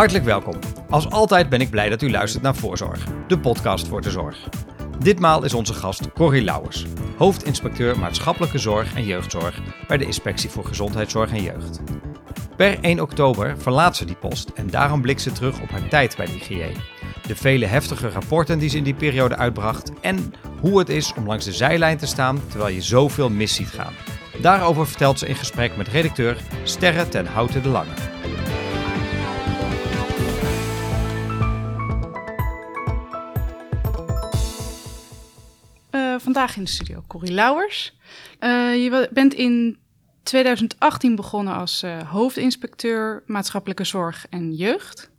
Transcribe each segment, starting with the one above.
Hartelijk welkom. Als altijd ben ik blij dat u luistert naar Voorzorg, de podcast voor de zorg. Ditmaal is onze gast Corrie Lauwers, hoofdinspecteur maatschappelijke zorg en jeugdzorg bij de Inspectie voor Gezondheidszorg en Jeugd. Per 1 oktober verlaat ze die post en daarom blikt ze terug op haar tijd bij de IGJ. De vele heftige rapporten die ze in die periode uitbracht en hoe het is om langs de zijlijn te staan terwijl je zoveel mis ziet gaan. Daarover vertelt ze in gesprek met redacteur Sterre ten Houten de Lange. Vandaag in de studio Corrie Lauwers. Uh, je bent in 2018 begonnen als uh, hoofdinspecteur maatschappelijke zorg en jeugd.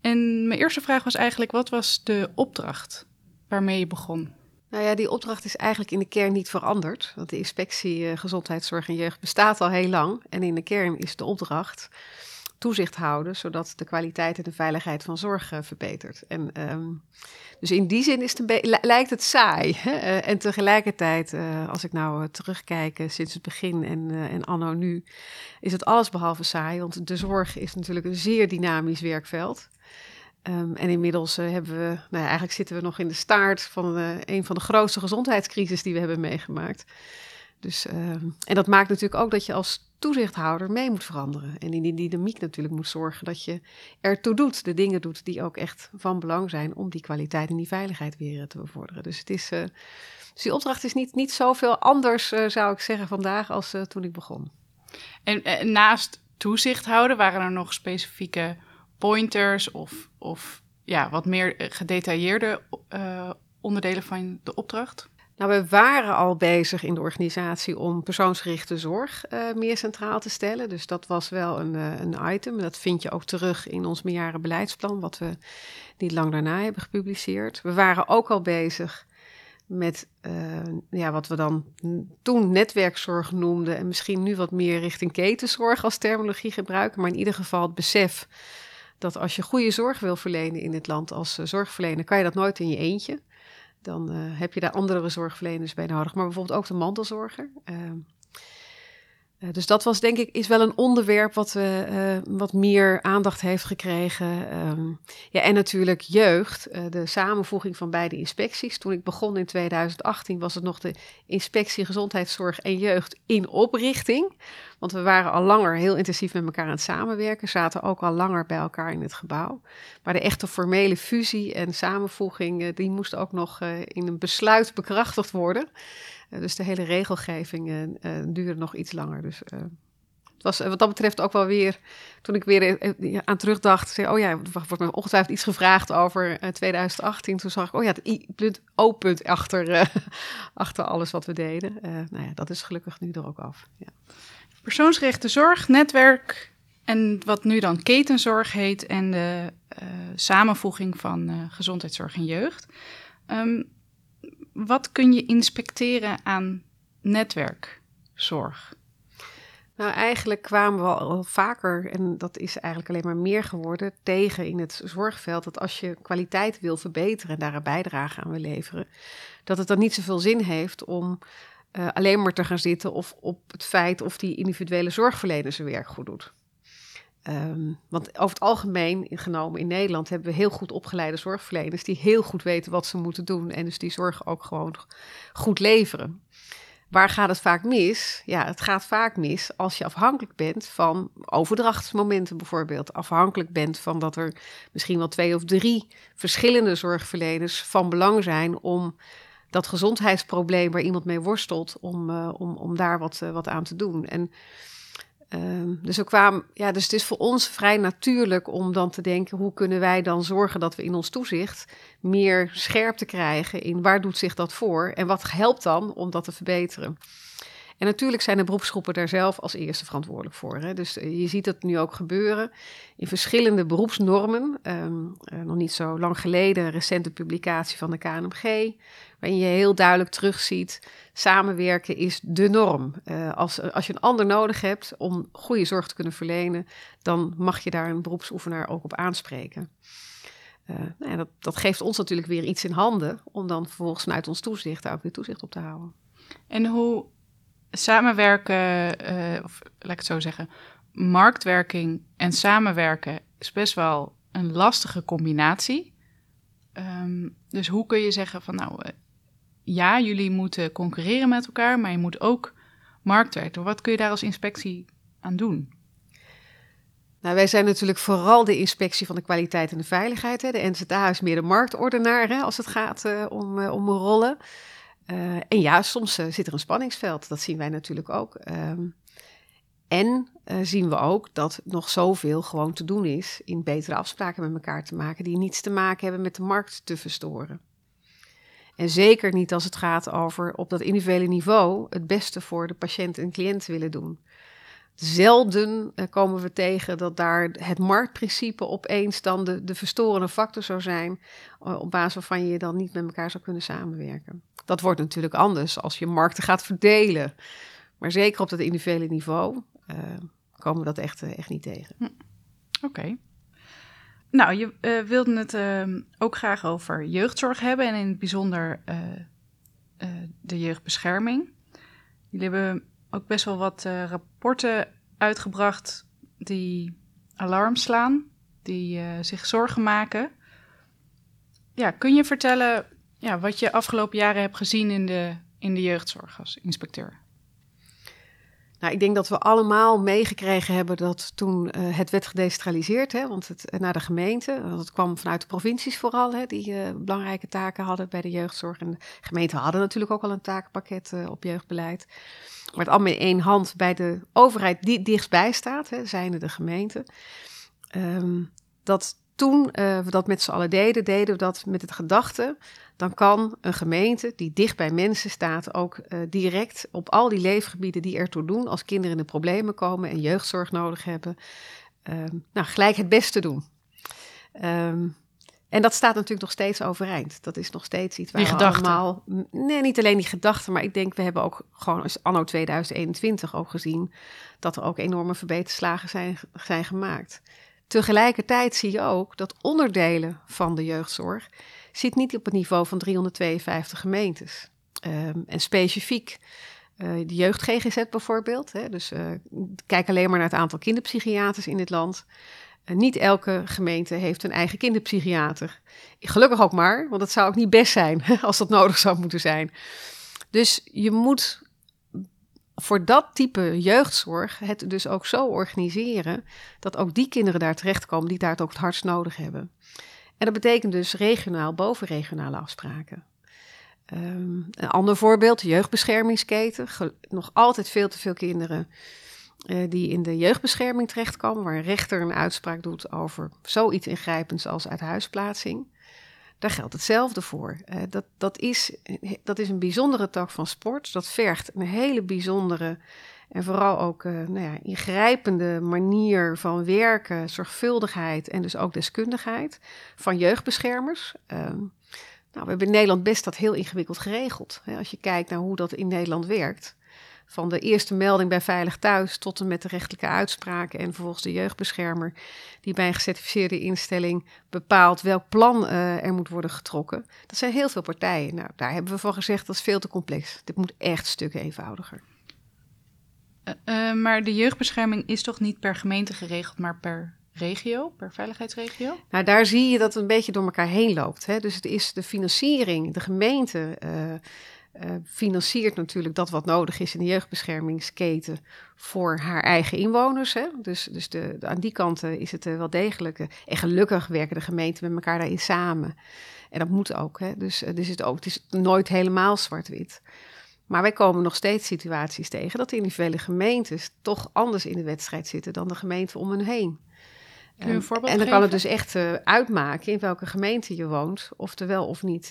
En mijn eerste vraag was eigenlijk: wat was de opdracht waarmee je begon? Nou ja, die opdracht is eigenlijk in de kern niet veranderd. Want de inspectie uh, gezondheidszorg en jeugd bestaat al heel lang. En in de kern is de opdracht toezicht houden, zodat de kwaliteit en de veiligheid van zorg uh, verbetert. En, um, dus in die zin is het lijkt het saai. Hè? Uh, en tegelijkertijd, uh, als ik nou terugkijk sinds het begin en, en anno nu, is het alles behalve saai. Want de zorg is natuurlijk een zeer dynamisch werkveld. Um, en inmiddels hebben we, nou ja, eigenlijk zitten we nog in de staart van een van de grootste gezondheidscrisis die we hebben meegemaakt. Dus, uh, en dat maakt natuurlijk ook dat je als toezichthouder mee moet veranderen. En in die dynamiek natuurlijk moet zorgen dat je ertoe doet, de dingen doet die ook echt van belang zijn om die kwaliteit en die veiligheid weer te bevorderen. Dus, het is, dus die opdracht is niet, niet zoveel anders, zou ik zeggen, vandaag als toen ik begon. En naast toezicht houden, waren er nog specifieke pointers of, of ja, wat meer gedetailleerde onderdelen van de opdracht? Nou, we waren al bezig in de organisatie om persoonsgerichte zorg uh, meer centraal te stellen. Dus dat was wel een, uh, een item. Dat vind je ook terug in ons meerjarenbeleidsplan, wat we niet lang daarna hebben gepubliceerd. We waren ook al bezig met uh, ja, wat we dan toen netwerkzorg noemden en misschien nu wat meer richting ketenzorg als terminologie gebruiken. Maar in ieder geval het besef dat als je goede zorg wil verlenen in dit land als zorgverlener, kan je dat nooit in je eentje. Dan uh, heb je daar andere zorgverleners bij nodig, maar bijvoorbeeld ook de mantelzorger. Uh, dus dat was denk ik is wel een onderwerp wat, wat meer aandacht heeft gekregen. Um, ja, en natuurlijk jeugd, de samenvoeging van beide inspecties. Toen ik begon in 2018 was het nog de inspectie gezondheidszorg en jeugd in oprichting. Want we waren al langer heel intensief met elkaar aan het samenwerken, zaten ook al langer bij elkaar in het gebouw. Maar de echte formele fusie en samenvoeging, eh, die moest ook nog eh, in een besluit bekrachtigd worden. Eh, dus de hele regelgeving duurde nog iets langer. Dus het was wat dat betreft ook wel weer, toen ik weer aan terugdacht, zei, oh ja, er wordt me ongetwijfeld iets gevraagd over 2018. Toen zag ik, oh ja, het O-punt achter, achter alles wat we deden. nou ja, dat is gelukkig nu er ook af. Ja persoonsgerichte zorg, netwerk en wat nu dan ketenzorg heet en de uh, samenvoeging van uh, gezondheidszorg en jeugd. Um, wat kun je inspecteren aan netwerkzorg? Nou, eigenlijk kwamen we al vaker, en dat is eigenlijk alleen maar meer geworden, tegen in het zorgveld dat als je kwaliteit wil verbeteren en daar een bijdrage aan wil leveren, dat het dan niet zoveel zin heeft om uh, alleen maar te gaan zitten of op het feit of die individuele zorgverlener zijn werk goed doet. Um, want over het algemeen genomen in Nederland hebben we heel goed opgeleide zorgverleners die heel goed weten wat ze moeten doen en dus die zorg ook gewoon goed leveren. Waar gaat het vaak mis? Ja, het gaat vaak mis als je afhankelijk bent van overdrachtsmomenten bijvoorbeeld. Afhankelijk bent van dat er misschien wel twee of drie verschillende zorgverleners van belang zijn om dat gezondheidsprobleem waar iemand mee worstelt, om, uh, om, om daar wat, uh, wat aan te doen. En uh, dus, we kwamen, ja, dus het is voor ons vrij natuurlijk om dan te denken: hoe kunnen wij dan zorgen dat we in ons toezicht meer scherp te krijgen in waar doet zich dat voor en wat helpt dan om dat te verbeteren? En natuurlijk zijn de beroepsgroepen daar zelf als eerste verantwoordelijk voor. Hè. Dus eh, je ziet het nu ook gebeuren in verschillende beroepsnormen. Um, uh, nog niet zo lang geleden een recente publicatie van de KNMG, waarin je heel duidelijk terugziet, samenwerken is de norm. Uh, als, als je een ander nodig hebt om goede zorg te kunnen verlenen, dan mag je daar een beroepsoefenaar ook op aanspreken. Nou ja, dat, dat, geeft ons natuurlijk weer iets in handen om dan vervolgens vanuit ons toezicht daar ook weer toezicht op te houden. En hoe samenwerken, uh, of laat ik het zo zeggen, marktwerking en samenwerken is best wel een lastige combinatie. Ehm, dus hoe kun je zeggen van nou, eh, ja, jullie moeten concurreren met elkaar, maar je moet ook marktwerk doen. Wat kun je daar als inspectie aan doen? Nou, wij zijn natuurlijk vooral de inspectie van de kwaliteit en de veiligheid. Hè. De NZA is meer de marktordenaar als het gaat uh, om, om rollen. Uh, en ja, soms zit er een spanningsveld. Dat zien wij natuurlijk ook. Um, en zien we ook dat nog zoveel gewoon te doen is in betere afspraken met elkaar te maken, die niets te maken hebben met de markt te verstoren. En zeker niet als het gaat over op dat individuele niveau het beste voor de patiënt en cliënt willen doen. Zelden uh, komen we tegen dat daar het marktprincipe opeens dan de, de verstorende factor zou zijn, uh, op basis waarvan je dan niet met elkaar zou kunnen samenwerken. Dat wordt natuurlijk anders als je markten gaat verdelen. Maar zeker op dat individuele niveau uh, komen we dat echt, echt niet tegen. Hm. Oké. Nou, je uh, wilde het uh, ook graag over jeugdzorg hebben en in het bijzonder de jeugdbescherming. Jullie hebben ook best wel wat rapporten uitgebracht die alarm slaan, die zich zorgen maken. Ja, kun je vertellen ja, wat je afgelopen jaren hebt gezien in de, in de jeugdzorg als inspecteur? Nou, ik denk dat we allemaal meegekregen hebben dat toen uh, het werd gedecentraliseerd, hè, want het naar de gemeente, het kwam vanuit de provincies vooral, hè, die belangrijke taken hadden bij de jeugdzorg. En de gemeenten hadden natuurlijk ook al een takenpakket op jeugdbeleid. Het allemaal in één hand bij de overheid die dichtstbij staat, hè, zijnde de gemeente. Um, dat toen we dat met z'n allen deden, deden we dat met het gedachte dan kan een gemeente die dicht bij mensen staat ook uh, direct op al die leefgebieden die ertoe doen als kinderen in de problemen komen en jeugdzorg nodig hebben, um, nou gelijk het beste doen. Um, en dat staat natuurlijk nog steeds overeind. Dat is nog steeds iets waar die we gedachten. allemaal... Nee, niet alleen die gedachten, maar ik denk we hebben ook gewoon anno 2021 ook gezien dat er ook enorme verbeterslagen zijn, zijn gemaakt. Tegelijkertijd zie je ook dat onderdelen van de jeugdzorg zit niet op het niveau van 352 gemeentes. Um, en specifiek uh, de jeugd GGZ bijvoorbeeld. Hè, dus uh, kijk alleen maar naar het aantal kinderpsychiaters in dit land. Niet elke gemeente heeft een eigen kinderpsychiater. Gelukkig ook maar, want het zou ook niet best zijn als dat nodig zou moeten zijn. Dus je moet voor dat type jeugdzorg het dus ook zo organiseren dat ook die kinderen daar terechtkomen die daar het ook het hardst nodig hebben. En dat betekent dus regionaal bovenregionale afspraken. Um, een ander voorbeeld, de jeugdbeschermingsketen. Nog altijd veel te veel kinderen die in de jeugdbescherming terechtkomen, waar een rechter een uitspraak doet over zoiets ingrijpends als uithuisplaatsing. Daar geldt hetzelfde voor. Uh, dat, dat, is, dat is een bijzondere tak van sport. Dat vergt een hele bijzondere en vooral ook nou ja, ingrijpende manier van werken, zorgvuldigheid en dus ook deskundigheid van jeugdbeschermers. Uh, nou, we hebben in Nederland best dat heel ingewikkeld geregeld. Als je kijkt naar hoe dat in Nederland werkt. Van de eerste melding bij Veilig Thuis tot en met de rechtelijke uitspraken en vervolgens de jeugdbeschermer die bij een gecertificeerde instelling bepaalt welk plan uh, er moet worden getrokken. Dat zijn heel veel partijen. Nou, daar hebben we van gezegd dat is veel te complex. Dit moet echt stukken eenvoudiger. Uh, maar de jeugdbescherming is toch niet per gemeente geregeld, maar per regio, per veiligheidsregio? Nou, daar zie je dat het een beetje door elkaar heen loopt. Hè? Dus het is de financiering, de gemeente uh, uh, financiert natuurlijk dat wat nodig is in de jeugdbeschermingsketen voor haar eigen inwoners. Hè? Dus, dus de, de, aan die kant is het wel degelijk. en gelukkig werken de gemeenten met elkaar daarin samen. En dat moet ook. Hè? Dus, dus het, ook, het is nooit helemaal zwart-wit. Maar wij komen nog steeds situaties tegen dat de individuele gemeentes toch anders in de wedstrijd zitten dan de gemeenten om hen heen. Voorbeeld en dan geven? kan het dus echt uitmaken in welke gemeente je woont, of er wel of niet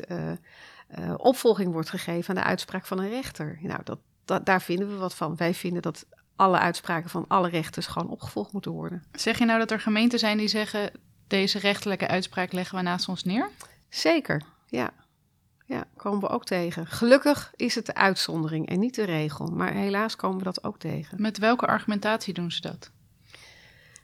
uh, uh, opvolging wordt gegeven aan de uitspraak van een rechter. Nou, dat, dat, daar vinden we wat van. Wij vinden dat alle uitspraken van alle rechters gewoon opgevolgd moeten worden. Zeg je nou dat er gemeenten zijn die zeggen: deze rechterlijke uitspraak leggen we naast ons neer? Zeker, ja. Ja, komen we ook tegen. Gelukkig is het de uitzondering en niet de regel, maar helaas komen we dat ook tegen. Met welke argumentatie doen ze dat?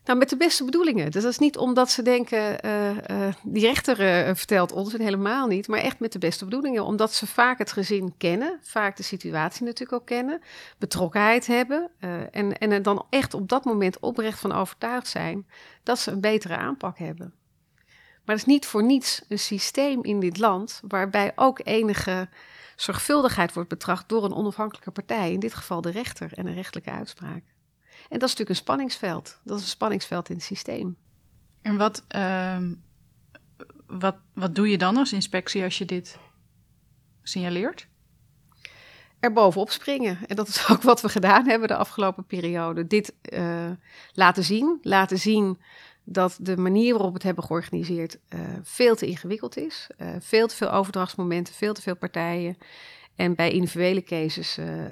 Nou, met de beste bedoelingen. Dus dat is niet omdat ze denken, uh, uh, die rechter uh, vertelt ons, helemaal niet, maar echt met de beste bedoelingen. Omdat ze vaak het gezin kennen, vaak de situatie natuurlijk ook kennen, betrokkenheid hebben en, en dan echt op dat moment oprecht van overtuigd zijn dat ze een betere aanpak hebben. Maar het is niet voor niets een systeem in dit land waarbij ook enige zorgvuldigheid wordt betracht door een onafhankelijke partij, in dit geval de rechter en een rechtelijke uitspraak. En dat is natuurlijk een spanningsveld. Dat is een spanningsveld in het systeem. En wat, uh, wat, wat doe je dan als inspectie als je dit signaleert? Er bovenop springen. En dat is ook wat we gedaan hebben de afgelopen periode. Dit uh, laten zien. Laten zien dat de manier waarop we het hebben georganiseerd uh, veel te ingewikkeld is. Uh, veel te veel overdrachtsmomenten, veel te veel partijen. En bij individuele cases uh, uh,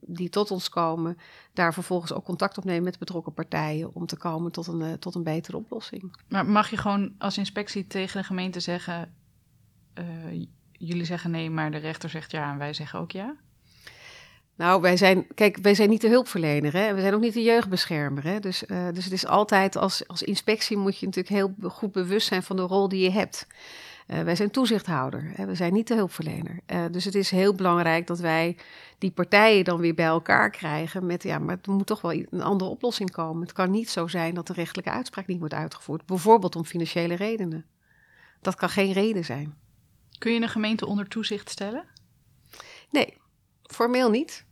die tot ons komen, daar vervolgens ook contact opnemen met betrokken partijen om te komen tot een, tot een betere oplossing. Maar mag je gewoon als inspectie tegen de gemeente zeggen: jullie zeggen nee, maar de rechter zegt ja en wij zeggen ook ja? Nou, wij zijn, kijk, wij zijn niet de hulpverlener, hè? we zijn ook niet de jeugdbeschermer. Hè? Dus, dus het is altijd als, als inspectie moet je natuurlijk heel goed bewust zijn van de rol die je hebt. Uh, wij zijn toezichthouder, hè, we zijn niet de hulpverlener. Uh, dus het is heel belangrijk dat wij die partijen dan weer bij elkaar krijgen met, ja, maar er moet toch wel een andere oplossing komen. Het kan niet zo zijn dat de rechtelijke uitspraak niet wordt uitgevoerd, bijvoorbeeld om financiële redenen. Dat kan geen reden zijn. Kun je een gemeente onder toezicht stellen? Nee, formeel niet.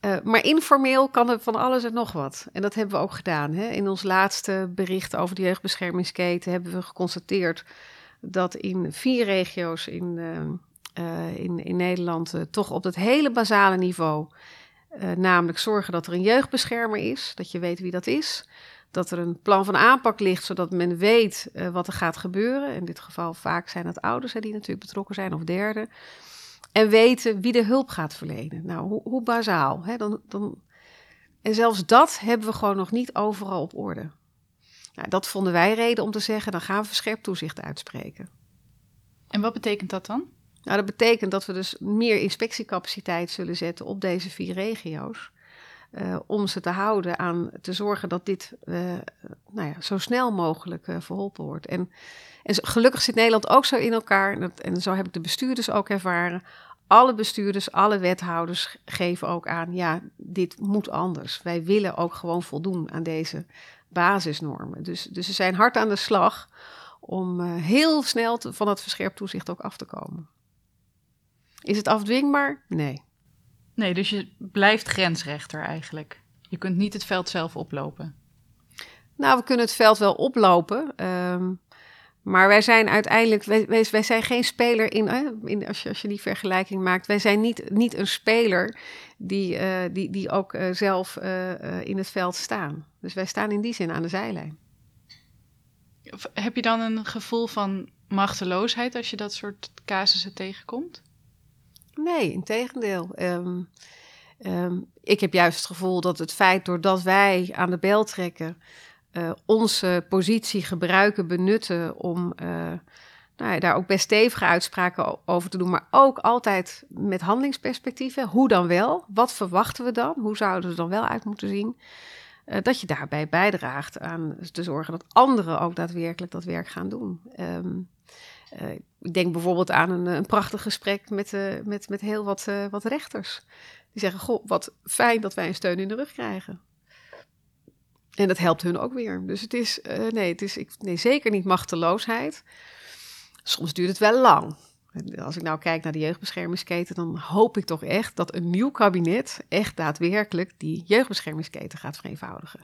Uh, maar informeel kan er van alles en nog wat. En dat hebben we ook gedaan. Hè? In ons laatste bericht over de jeugdbeschermingsketen hebben we geconstateerd dat in vier regio's in, uh, in, in Nederland uh, toch op het hele basale niveau, uh, namelijk zorgen dat er een jeugdbeschermer is, dat je weet wie dat is, dat er een plan van aanpak ligt, zodat men weet wat er gaat gebeuren. In dit geval vaak zijn het ouders die natuurlijk betrokken zijn of derden. En weten wie de hulp gaat verlenen. Nou, hoe, hoe bazaal. Hè? Dan, dan... En zelfs dat hebben we gewoon nog niet overal op orde. Nou, dat vonden wij reden om te zeggen, dan gaan we verscherpt toezicht uitspreken. En wat betekent dat dan? Nou, dat betekent dat we dus meer inspectiecapaciteit zullen zetten op deze vier regio's. Uh, om ze te houden aan te zorgen dat dit uh, nou ja, zo snel mogelijk uh, verholpen wordt. En, en, gelukkig zit Nederland ook zo in elkaar, en, dat, en zo heb ik de bestuurders ook ervaren. Alle bestuurders, alle wethouders geven ook aan, ja, dit moet anders. Wij willen ook gewoon voldoen aan deze basisnormen. Dus, dus ze zijn hard aan de slag om uh, heel snel te, van dat verscherpt toezicht ook af te komen. Is het afdwingbaar? Nee. Nee, dus je blijft grensrechter eigenlijk. Je kunt niet het veld zelf oplopen. Nou, we kunnen het veld wel oplopen. Um, maar wij zijn uiteindelijk, wij, wij, wij zijn geen speler in, in als, je, als je die vergelijking maakt, wij zijn niet, niet een speler die, uh, die, die ook uh, zelf uh, in het veld staan. Dus wij staan in die zin aan de zijlijn. Heb je dan een gevoel van machteloosheid als je dat soort casussen tegenkomt? Nee, in tegendeel. Um, um, ik heb juist het gevoel dat het feit doordat wij aan de bel trekken, uh, onze positie gebruiken, benutten om uh, nou ja, daar ook best stevige uitspraken over te doen, maar ook altijd met handelingsperspectieven. Hoe dan wel? Wat verwachten we dan? Hoe zouden we er dan wel uit moeten zien? Uh, dat je daarbij bijdraagt aan te zorgen dat anderen ook daadwerkelijk dat werk gaan doen. Um, ik denk bijvoorbeeld aan een, een prachtig gesprek met, met, met heel wat, wat rechters. Die zeggen: Goh, wat fijn dat wij een steun in de rug krijgen. En dat helpt hun ook weer. Dus het is, nee, het is ik, nee, zeker niet machteloosheid. Soms duurt het wel lang. Als ik nou kijk naar de jeugdbeschermingsketen, dan hoop ik toch echt dat een nieuw kabinet echt daadwerkelijk die jeugdbeschermingsketen gaat vereenvoudigen.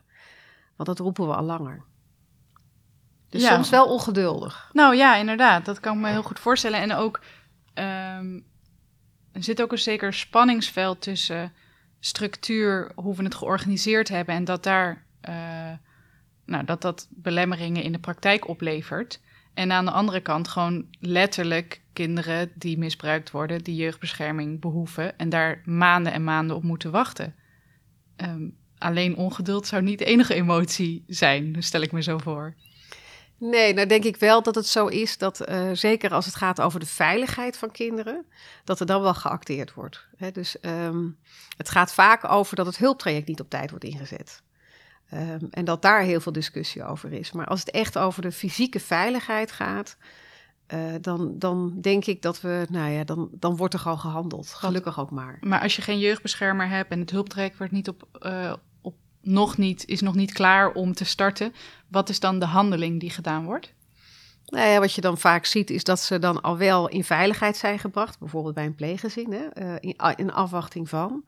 Want dat roepen we al langer. Dus ja. soms wel ongeduldig. Nou ja, inderdaad. Dat kan ik me heel goed voorstellen. En ook, um, er zit ook een zeker spanningsveld tussen structuur, hoe we het georganiseerd hebben en dat daar uh, nou, dat dat belemmeringen in de praktijk oplevert. En aan de andere kant gewoon letterlijk kinderen die misbruikt worden, die jeugdbescherming behoeven en daar maanden en maanden op moeten wachten. Um, alleen ongeduld zou niet de enige emotie zijn, stel ik me zo voor. Nee, nou denk ik wel dat het zo is dat uh, zeker als het gaat over de veiligheid van kinderen, dat er dan wel geacteerd wordt. Hè, dus um, het gaat vaak over dat het hulptraject niet op tijd wordt ingezet. Ehm, en dat daar heel veel discussie over is. Maar als het echt over de fysieke veiligheid gaat, uh, dan, dan denk ik dat we, nou ja, dan, dan wordt er gewoon gehandeld. Gelukkig ook maar. Maar als je geen jeugdbeschermer hebt en het hulptraject wordt niet op, uh, op nog niet, is nog niet klaar om te starten, wat is dan de handeling die gedaan wordt? Nou ja, wat je dan vaak ziet is dat ze dan al wel in veiligheid zijn gebracht, bijvoorbeeld bij een pleeggezin, hè, uh, in, in afwachting van.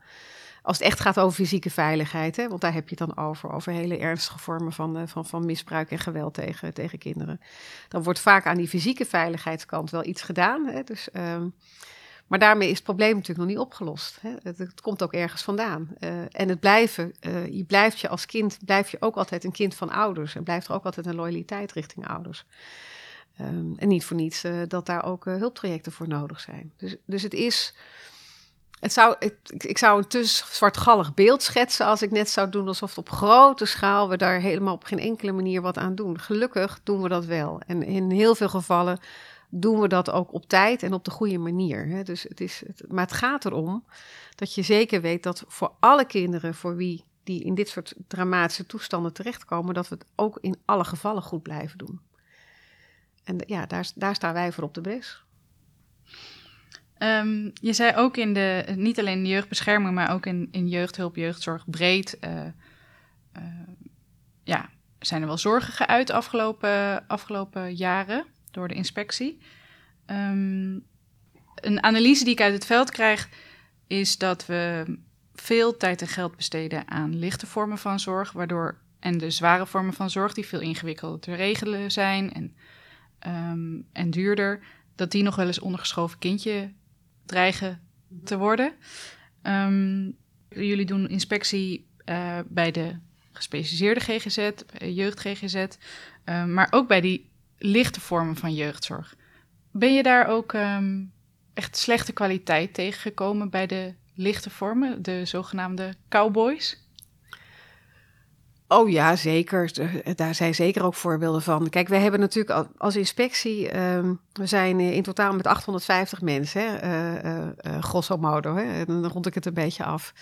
Als het echt gaat over fysieke veiligheid, hè, want daar heb je het dan over, over hele ernstige vormen van, uh, van, van misbruik en geweld tegen, tegen kinderen. Dan wordt vaak aan die fysieke veiligheidskant wel iets gedaan. Hè, dus, um, maar daarmee is het probleem natuurlijk nog niet opgelost. Hè. Het, komt ook ergens vandaan. Uh, en het blijven, uh, je blijft je als kind, blijf je ook altijd een kind van ouders. En blijft er ook altijd een loyaliteit richting ouders. Um, en niet voor niets dat daar ook hulptrajecten voor nodig zijn. Dus, dus het is het zou, ik, zou een te zwartgallig beeld schetsen als ik net zou doen alsof op grote schaal we daar helemaal op geen enkele manier wat aan doen. Gelukkig doen we dat wel. En in heel veel gevallen doen we dat ook op tijd en op de goede manier. Hè. Dus het is, maar het gaat erom dat je zeker weet dat voor alle kinderen voor wie die in dit soort dramatische toestanden terechtkomen, dat we het ook in alle gevallen goed blijven doen. En ja, daar, daar staan wij voor op de bres. Um, je zei ook in de, niet alleen in de jeugdbescherming, maar ook in, in jeugdhulp, jeugdzorg breed. Uh, uh, ja, zijn er wel zorgen geuit afgelopen, afgelopen jaren door de inspectie. Um, een analyse die ik uit het veld krijg, is dat we veel tijd en geld besteden aan lichte vormen van zorg, waardoor en de zware vormen van zorg, die veel ingewikkelder te regelen zijn en, um, en duurder, dat die nog wel eens ondergeschoven kindje dreigen te worden. Um, jullie doen inspectie uh, bij de gespecialiseerde GGZ, jeugd GGZ, uh, maar ook bij die lichte vormen van jeugdzorg. Ben je daar ook um, echt slechte kwaliteit tegengekomen bij de lichte vormen, de zogenaamde cowboys? Oh ja, zeker. Daar zijn zeker ook voorbeelden van. Kijk, we hebben natuurlijk als inspectie, um, we zijn in totaal met 850 mensen, hè, uh, uh, uh, grosso modo. Hè, dan rond ik het een beetje af.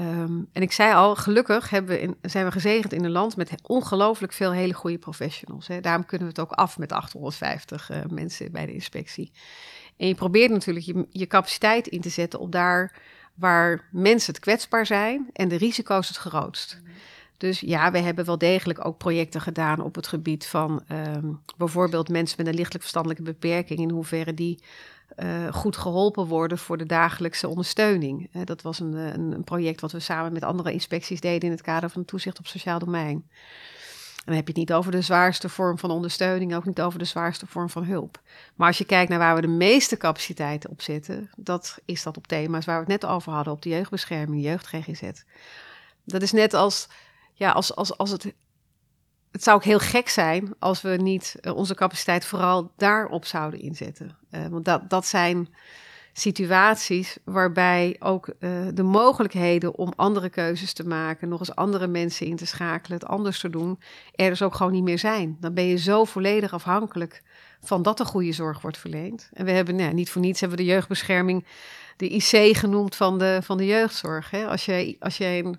Um, en ik zei al, gelukkig hebben we zijn we gezegend in een land met ongelooflijk veel hele goede professionals. Hè. Daarom kunnen we het ook af met 850 mensen bij de inspectie. En je probeert natuurlijk je, capaciteit in te zetten op daar waar mensen het kwetsbaar zijn en de risico's het grootst. Mm. Dus ja, we hebben wel degelijk ook projecten gedaan op het gebied van um, bijvoorbeeld mensen met een lichtelijk verstandelijke beperking, in hoeverre die uh, goed geholpen worden voor de dagelijkse ondersteuning. Dat was een, een, een, project wat we samen met andere inspecties deden in het kader van toezicht op sociaal domein. En dan heb je het niet over de zwaarste vorm van ondersteuning, ook niet over de zwaarste vorm van hulp. Maar als je kijkt naar waar we de meeste capaciteiten op zetten, dat is dat op thema's waar we het net over hadden, op de jeugdbescherming, jeugd GGZ. Dat is net als ja, als, als, als het. Het zou ook heel gek zijn als we niet uh, onze capaciteit vooral daarop zouden inzetten. Uh, want dat, dat zijn situaties waarbij ook uh, de mogelijkheden om andere keuzes te maken, nog eens andere mensen in te schakelen, het anders te doen, er dus ook gewoon niet meer zijn. Dan ben je zo volledig afhankelijk van dat er goede zorg wordt verleend. En we hebben, nou, niet voor niets hebben we de jeugdbescherming de IC genoemd van de, van de jeugdzorg. Hè? Als je, als je een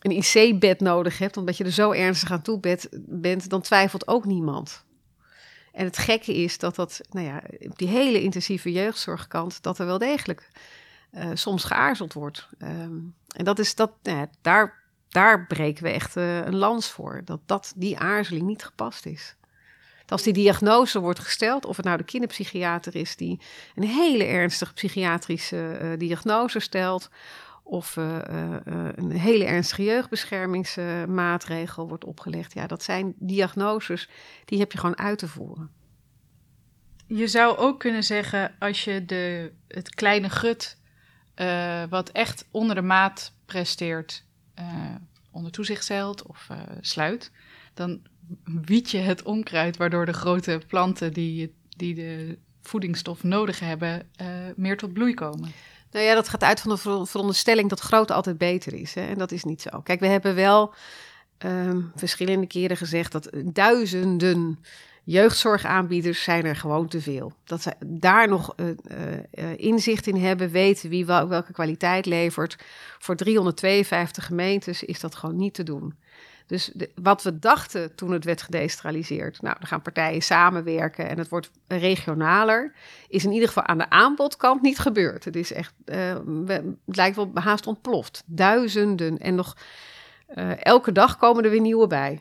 een IC-bed nodig hebt, omdat je er zo ernstig aan toe bent, dan twijfelt ook niemand. En het gekke is dat dat, nou ja, op die hele intensieve jeugdzorgkant, dat er wel degelijk uh, soms geaarzeld wordt. Um, en dat is dat, nou daar, daar breken we echt uh, een lans voor. Dat, dat die aarzeling niet gepast is. Als die diagnose wordt gesteld, of het nou de kinderpsychiater is die een hele ernstige psychiatrische uh, diagnose stelt, of uh, uh, een hele ernstige jeugdbeschermingsmaatregel wordt opgelegd. Ja, dat zijn diagnoses die heb je gewoon uit te voeren. Je zou ook kunnen zeggen, als je de, het kleine gut, wat echt onder de maat presteert, onder toezicht stelt of sluit, dan wiet je het onkruid, waardoor de grote planten die, die de voedingsstof nodig hebben, meer tot bloei komen. Nou ja, dat gaat uit van de veronderstelling dat groot altijd beter is. Hè? En dat is niet zo. Kijk, we hebben wel um, verschillende keren gezegd dat duizenden jeugdzorgaanbieders zijn er gewoon te veel. Dat ze daar nog uh, uh, inzicht in hebben, weten wie wel, welke kwaliteit levert. Voor 352 gemeentes is dat gewoon niet te doen. Dus wat we dachten toen het werd gedecentraliseerd, nou, dan gaan partijen samenwerken en het wordt regionaler, is in ieder geval aan de aanbodkant niet gebeurd. Het is echt, uh, het lijkt wel haast ontploft. Duizenden en nog uh, elke dag komen er weer nieuwe bij.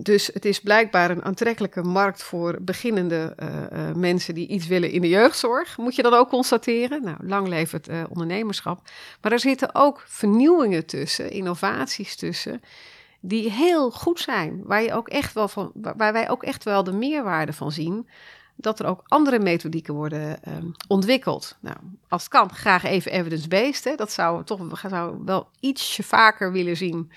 Dus het is blijkbaar een aantrekkelijke markt voor beginnende uh, mensen die iets willen in de jeugdzorg. Moet je dat ook constateren? Nou, lang het uh, ondernemerschap. Maar er zitten ook vernieuwingen tussen, innovaties tussen, die heel goed zijn. Waar, je ook echt wel van, waar wij ook echt wel de meerwaarde van zien. Dat er ook andere methodieken worden ehm, ontwikkeld. Nou, als het kan, graag even evidence-based. Dat zou toch zou wel ietsje vaker willen zien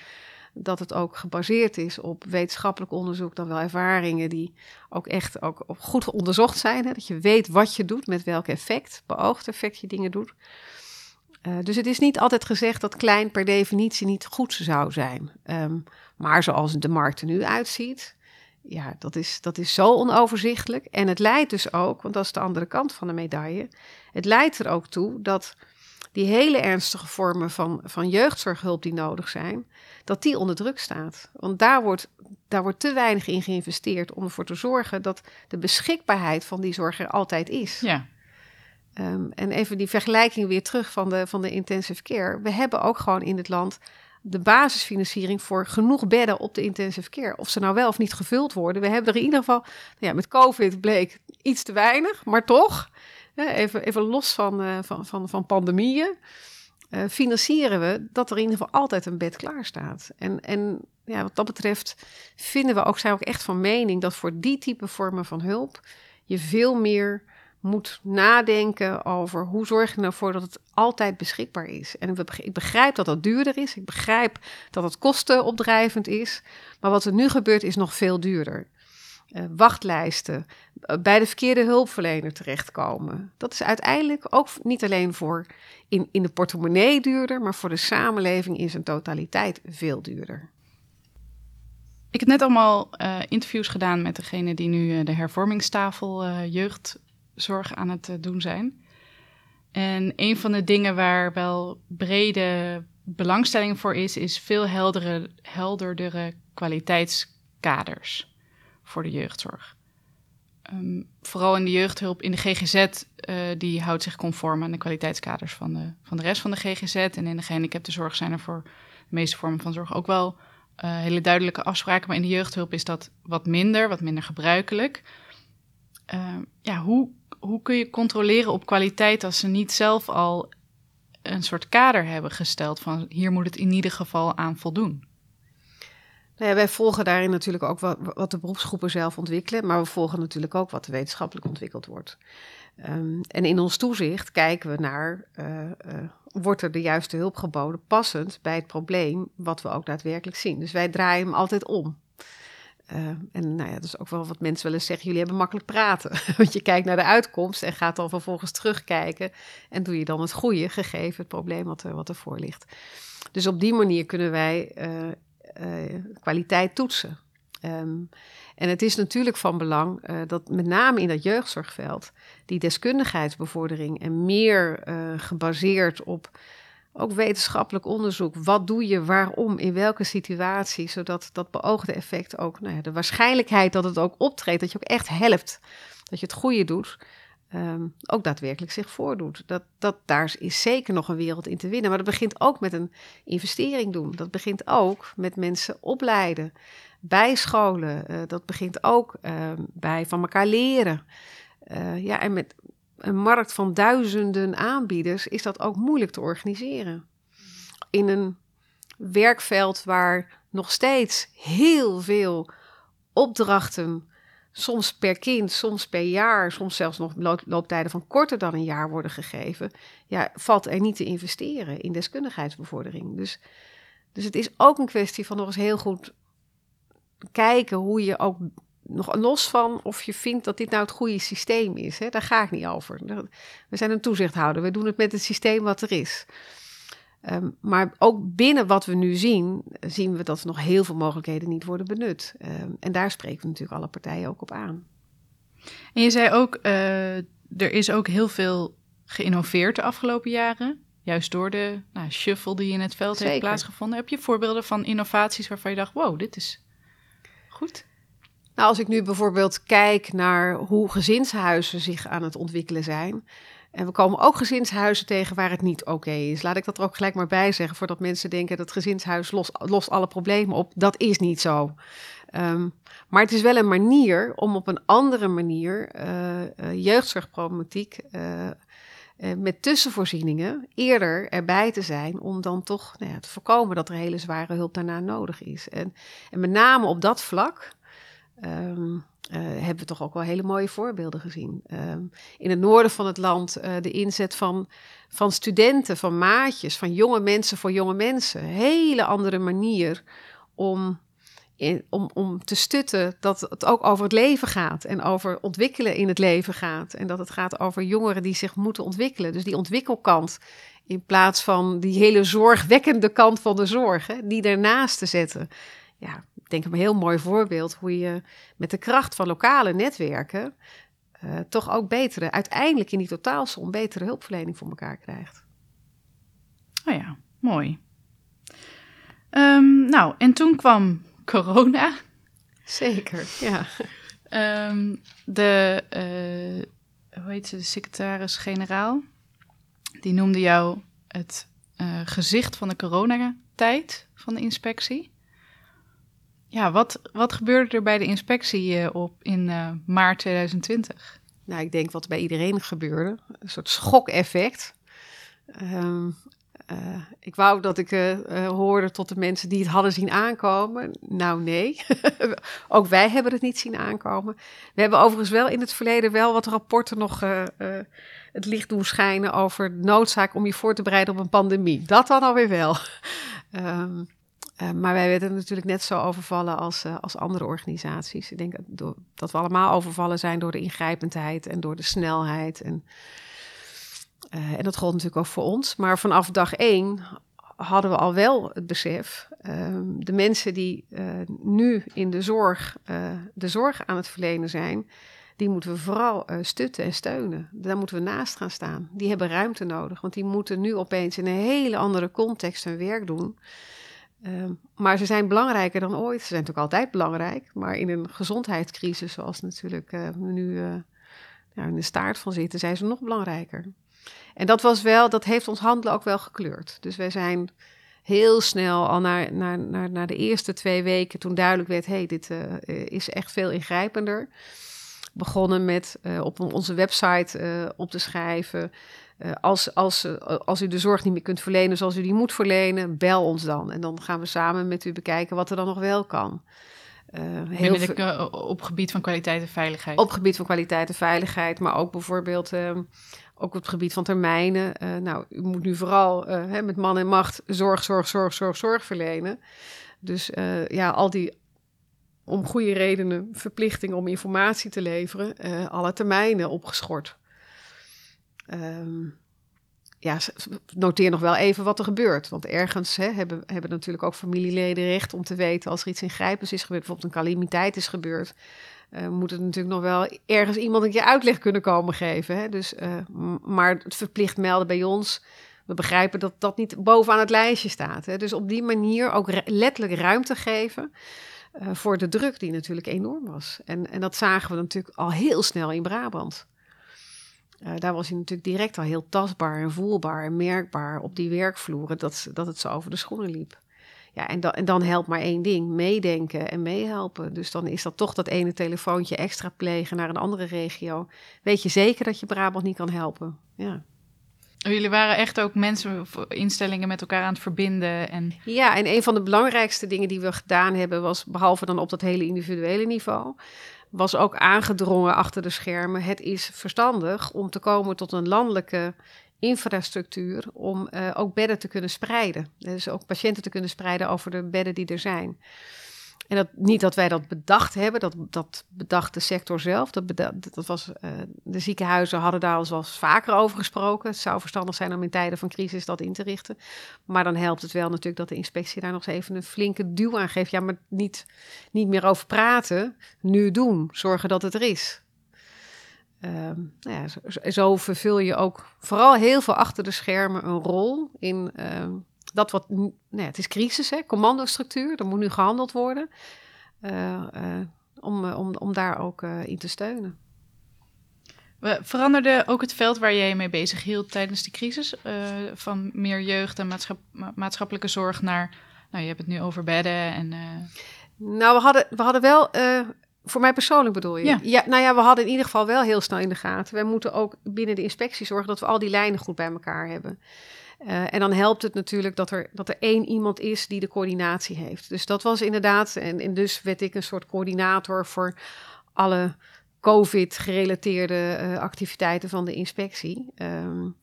dat het ook gebaseerd is op wetenschappelijk onderzoek, dan wel ervaringen die ook echt ook goed onderzocht zijn. Hè? Dat je weet wat je doet, met welk effect, beoogd effect je dingen doet. Uh, dus het is niet altijd gezegd dat klein per definitie niet goed zou zijn. Um, maar zoals de markt er nu uitziet, ja, dat is, dat is zo onoverzichtelijk. En het leidt dus ook, want dat is de andere kant van de medaille, het leidt er ook toe dat die hele ernstige vormen van, van jeugdzorghulp die nodig zijn, dat die onder druk staat. Want daar wordt, daar wordt te weinig in geïnvesteerd om ervoor te zorgen dat de beschikbaarheid van die zorg er altijd is. Ja. Um, en even die vergelijking weer terug van de, van de intensive care. We hebben ook gewoon in het land de basisfinanciering voor genoeg bedden op de intensive care. Of ze nou wel of niet gevuld worden. We hebben er in ieder geval, ja, met COVID bleek iets te weinig, maar toch even, even los van, uh, van, van, van pandemieën, uh, financieren we dat er in ieder geval altijd een bed klaar staat. En, en ja, wat dat betreft vinden we ook, zijn we ook echt van mening dat voor die type vormen van hulp je veel meer moet nadenken over hoe zorg je ervoor dat het altijd beschikbaar is. En ik begrijp dat dat duurder is. Ik begrijp dat het kostenopdrijvend is. Maar wat er nu gebeurt is nog veel duurder uh, wachtlijsten, uh, bij de verkeerde hulpverlener terechtkomen. Dat is uiteindelijk ook niet alleen voor in, in de portemonnee duurder, maar voor de samenleving in zijn totaliteit veel duurder. Ik heb net allemaal uh, interviews gedaan met degene die nu de hervormingstafel jeugdzorg aan het doen zijn. En een van de dingen waar wel brede belangstelling voor is, is veel heldere, helderdere kwaliteitskaders voor de jeugdzorg. Um, vooral in de jeugdhulp, in de GGZ, eh, die houdt zich conform aan de kwaliteitskaders van de, van de rest van de GGZ. En in de gehandicaptenzorg zijn er voor de meeste vormen van zorg ook wel uh, hele duidelijke afspraken. Maar in de jeugdhulp is dat wat minder, wat minder gebruikelijk. Uh, ja, hoe, hoe kun je controleren op kwaliteit als ze niet zelf al een soort kader hebben gesteld van hier moet het in ieder geval aan voldoen? Nou wij volgen daarin natuurlijk ook wat, wat, de beroepsgroepen zelf ontwikkelen, maar we volgen natuurlijk ook wat wetenschappelijk ontwikkeld wordt. Um, en in ons toezicht kijken we naar, uh, wordt er de juiste hulp geboden, passend bij het probleem wat we ook daadwerkelijk zien. Dus wij draaien hem altijd om. Uh, en nou ja, dat is ook wel wat mensen willen zeggen, jullie hebben makkelijk praten. Want je kijkt naar de uitkomst en gaat dan vervolgens terugkijken en doe je dan het goede, gegeven het probleem wat, er, wat ervoor ligt. Dus op die manier kunnen wij uh, kwaliteit toetsen. Um, en het is natuurlijk van belang dat met name in dat jeugdzorgveld die deskundigheidsbevordering en meer gebaseerd op ook wetenschappelijk onderzoek. Wat doe je, waarom, in welke situatie, zodat dat beoogde effect ook, nou ja, de waarschijnlijkheid dat het ook optreedt, dat je ook echt helpt, dat je het goede doet, um, ook daadwerkelijk zich voordoet. Dat, dat, daar is zeker nog een wereld in te winnen. Maar dat begint ook met een investering doen. Dat begint ook met mensen opleiden, bijscholen. Uh, dat begint ook uh, bij van elkaar leren. Uh, ja, en met een markt van duizenden aanbieders is dat ook moeilijk te organiseren. In een werkveld waar nog steeds heel veel opdrachten soms per kind, soms per jaar, soms zelfs nog looptijden van korter dan een jaar worden gegeven, ja, valt er niet te investeren in deskundigheidsbevordering. Dus, dus het is ook een kwestie van nog eens heel goed kijken hoe je ook nog los van of je vindt dat dit nou het goede systeem is. Hè? Daar ga ik niet over. We zijn een toezichthouder. We doen het met het systeem wat er is. Um, maar ook binnen wat we nu zien, zien we dat er nog heel veel mogelijkheden niet worden benut. Um, en daar spreken we natuurlijk alle partijen ook op aan. En je zei ook, uh, er is ook heel veel geïnnoveerd de afgelopen jaren. Juist door de nou, shuffle die in het veld heeft plaatsgevonden. Heb je voorbeelden van innovaties waarvan je dacht, wow, dit is goed? Nou, als ik nu bijvoorbeeld kijk naar hoe gezinshuizen zich aan het ontwikkelen zijn. En we komen ook gezinshuizen tegen waar het niet oké is. Laat ik dat er ook gelijk maar bij zeggen, voordat mensen denken dat gezinshuis lost, alle problemen op. Dat is niet zo. Ehm, maar het is wel een manier om op een andere manier eh, eh, jeugdzorgproblematiek eh, met tussenvoorzieningen eerder erbij te zijn. Om dan toch nou ja, te voorkomen dat er hele zware hulp daarna nodig is. En, en met name op dat vlak eh, hebben we toch ook wel hele mooie voorbeelden gezien. Ehm, in het noorden van het land eh, de inzet van, van studenten, van maatjes, van jonge mensen voor jonge mensen. Hele andere manier om, om, om te stutten dat het ook over het leven gaat en over ontwikkelen in het leven gaat. En dat het gaat over jongeren die zich moeten ontwikkelen. Dus die ontwikkelkant in plaats van die hele zorgwekkende kant van de zorg, die ernaast te zetten. Ja, denk een heel mooi voorbeeld hoe je met de kracht van lokale netwerken eh, toch ook betere, uiteindelijk in die totaalsom, betere hulpverlening voor elkaar krijgt. Oh ja, mooi. Ehm, nou, en toen kwam corona. Zeker, ja. Ehm, de, eh, hoe heet ze, de secretaris-generaal, die noemde jou het eh, gezicht van de coronatijd van de inspectie. Ja, wat, wat gebeurde er bij de inspectie eh, op in eh, maart 2020? Nou, ik denk wat bij iedereen gebeurde. Een soort schokeffect. Ehm, eh, ik wou dat ik hoorde tot de mensen die het hadden zien aankomen. Nou, nee. Ook wij hebben het niet zien aankomen. We hebben overigens wel in het verleden wel wat rapporten nog het licht doen schijnen over de noodzaak om je voor te bereiden op een pandemie. Dat dan alweer wel. Ehm, eh, maar wij werden natuurlijk net zo overvallen als, eh, als andere organisaties. Ik denk dat, dat we allemaal overvallen zijn door de ingrijpendheid en door de snelheid. En, eh, en dat gold natuurlijk ook voor ons. Maar vanaf dag één hadden we al wel het besef. ehm, de mensen die eh, nu in de zorg, de zorg aan het verlenen zijn, die moeten we vooral stutten en steunen. Daar moeten we naast gaan staan. Die hebben ruimte nodig, want die moeten nu opeens in een hele andere context hun werk doen. Ehm, maar ze zijn belangrijker dan ooit. Ze zijn natuurlijk altijd belangrijk, maar in een gezondheidscrisis, zoals natuurlijk eh, nu eh, nou, in de staart van zitten, zijn ze nog belangrijker. En dat was wel, dat heeft ons handelen ook wel gekleurd. Dus wij zijn heel snel al naar, naar, naar, naar de eerste twee weken, toen duidelijk werd, hey, dit eh, is echt veel ingrijpender. Begonnen met op onze website op te schrijven. Eh, als, als, eh, als u de zorg niet meer kunt verlenen zoals u die moet verlenen, bel ons dan. En dan gaan we samen met u bekijken wat er dan nog wel kan. Eh, heel op gebied van kwaliteit en veiligheid. op gebied van kwaliteit en veiligheid, maar ook bijvoorbeeld ehm, ook op het gebied van termijnen. Nou, u moet nu vooral hè, met man en macht zorg, zorg, zorg, zorg, zorg verlenen. Dus ja, al die om goede redenen verplichting om informatie te leveren, alle termijnen opgeschort. Ehm, ja, noteer nog wel even wat er gebeurt. Want ergens hè, hebben, hebben natuurlijk ook familieleden recht om te weten als er iets ingrijpends is gebeurd, bijvoorbeeld een calamiteit is gebeurd. eh, moet het natuurlijk nog wel ergens iemand een keer uitleg kunnen komen geven. Hè? Dus, eh, maar het verplicht melden bij ons. We begrijpen dat dat niet bovenaan het lijstje staat. Hè? Dus op die manier ook letterlijk ruimte geven eh, voor de druk die natuurlijk enorm was. En, en dat zagen we natuurlijk al heel snel in Brabant. Eh, daar was hij natuurlijk direct al heel tastbaar en voelbaar en merkbaar op die werkvloeren dat, dat het zo over de schoenen liep. Ja, en, dan en dan helpt maar één ding: meedenken en meehelpen. Dus dan is dat toch dat ene telefoontje extra plegen naar een andere regio. Weet je zeker dat je Brabant niet kan helpen? Ja. Jullie waren echt ook mensen, instellingen met elkaar aan het verbinden. En Ja, en een van de belangrijkste dingen die we gedaan hebben, was behalve dan op dat hele individuele niveau, was ook aangedrongen achter de schermen. Het is verstandig om te komen tot een landelijke infrastructuur om eh, ook bedden te kunnen spreiden. Dus ook patiënten te kunnen spreiden over de bedden die er zijn. En dat, niet dat wij dat bedacht hebben, dat, dat bedacht de sector zelf. Dat, dat was, eh, de ziekenhuizen hadden daar al eens vaker over gesproken. Het zou verstandig zijn om in tijden van crisis dat in te richten. Maar dan helpt het wel natuurlijk dat de inspectie daar nog eens even een flinke duw aan geeft. Ja, maar niet, niet meer over praten, nu doen. Zorgen dat het er is. Ehm, nou ja, zo, zo, vervul je ook vooral heel veel achter de schermen een rol in ehm, dat wat. Nou ja, het is crisis, hè, commandostructuur, er moet nu gehandeld worden. Uh, uh, om, om, om daar ook uh, in te steunen. We veranderden ook het veld waar jij je mee bezig hield tijdens de crisis. van meer jeugd en maatschap, maatschappelijke zorg naar. Nou, je hebt het nu over bedden en. Nou, we hadden, we hadden wel voor mij persoonlijk bedoel je? Ja. ja. Nou ja, we hadden in ieder geval wel heel snel in de gaten. Wij moeten ook binnen de inspectie zorgen dat we al die lijnen goed bij elkaar hebben. Uh, en dan helpt het natuurlijk dat er, dat er één iemand is die de coördinatie heeft. Dus dat was inderdaad, en, en dus werd ik een soort coördinator voor alle COVID-gerelateerde uh, activiteiten van de inspectie. Um,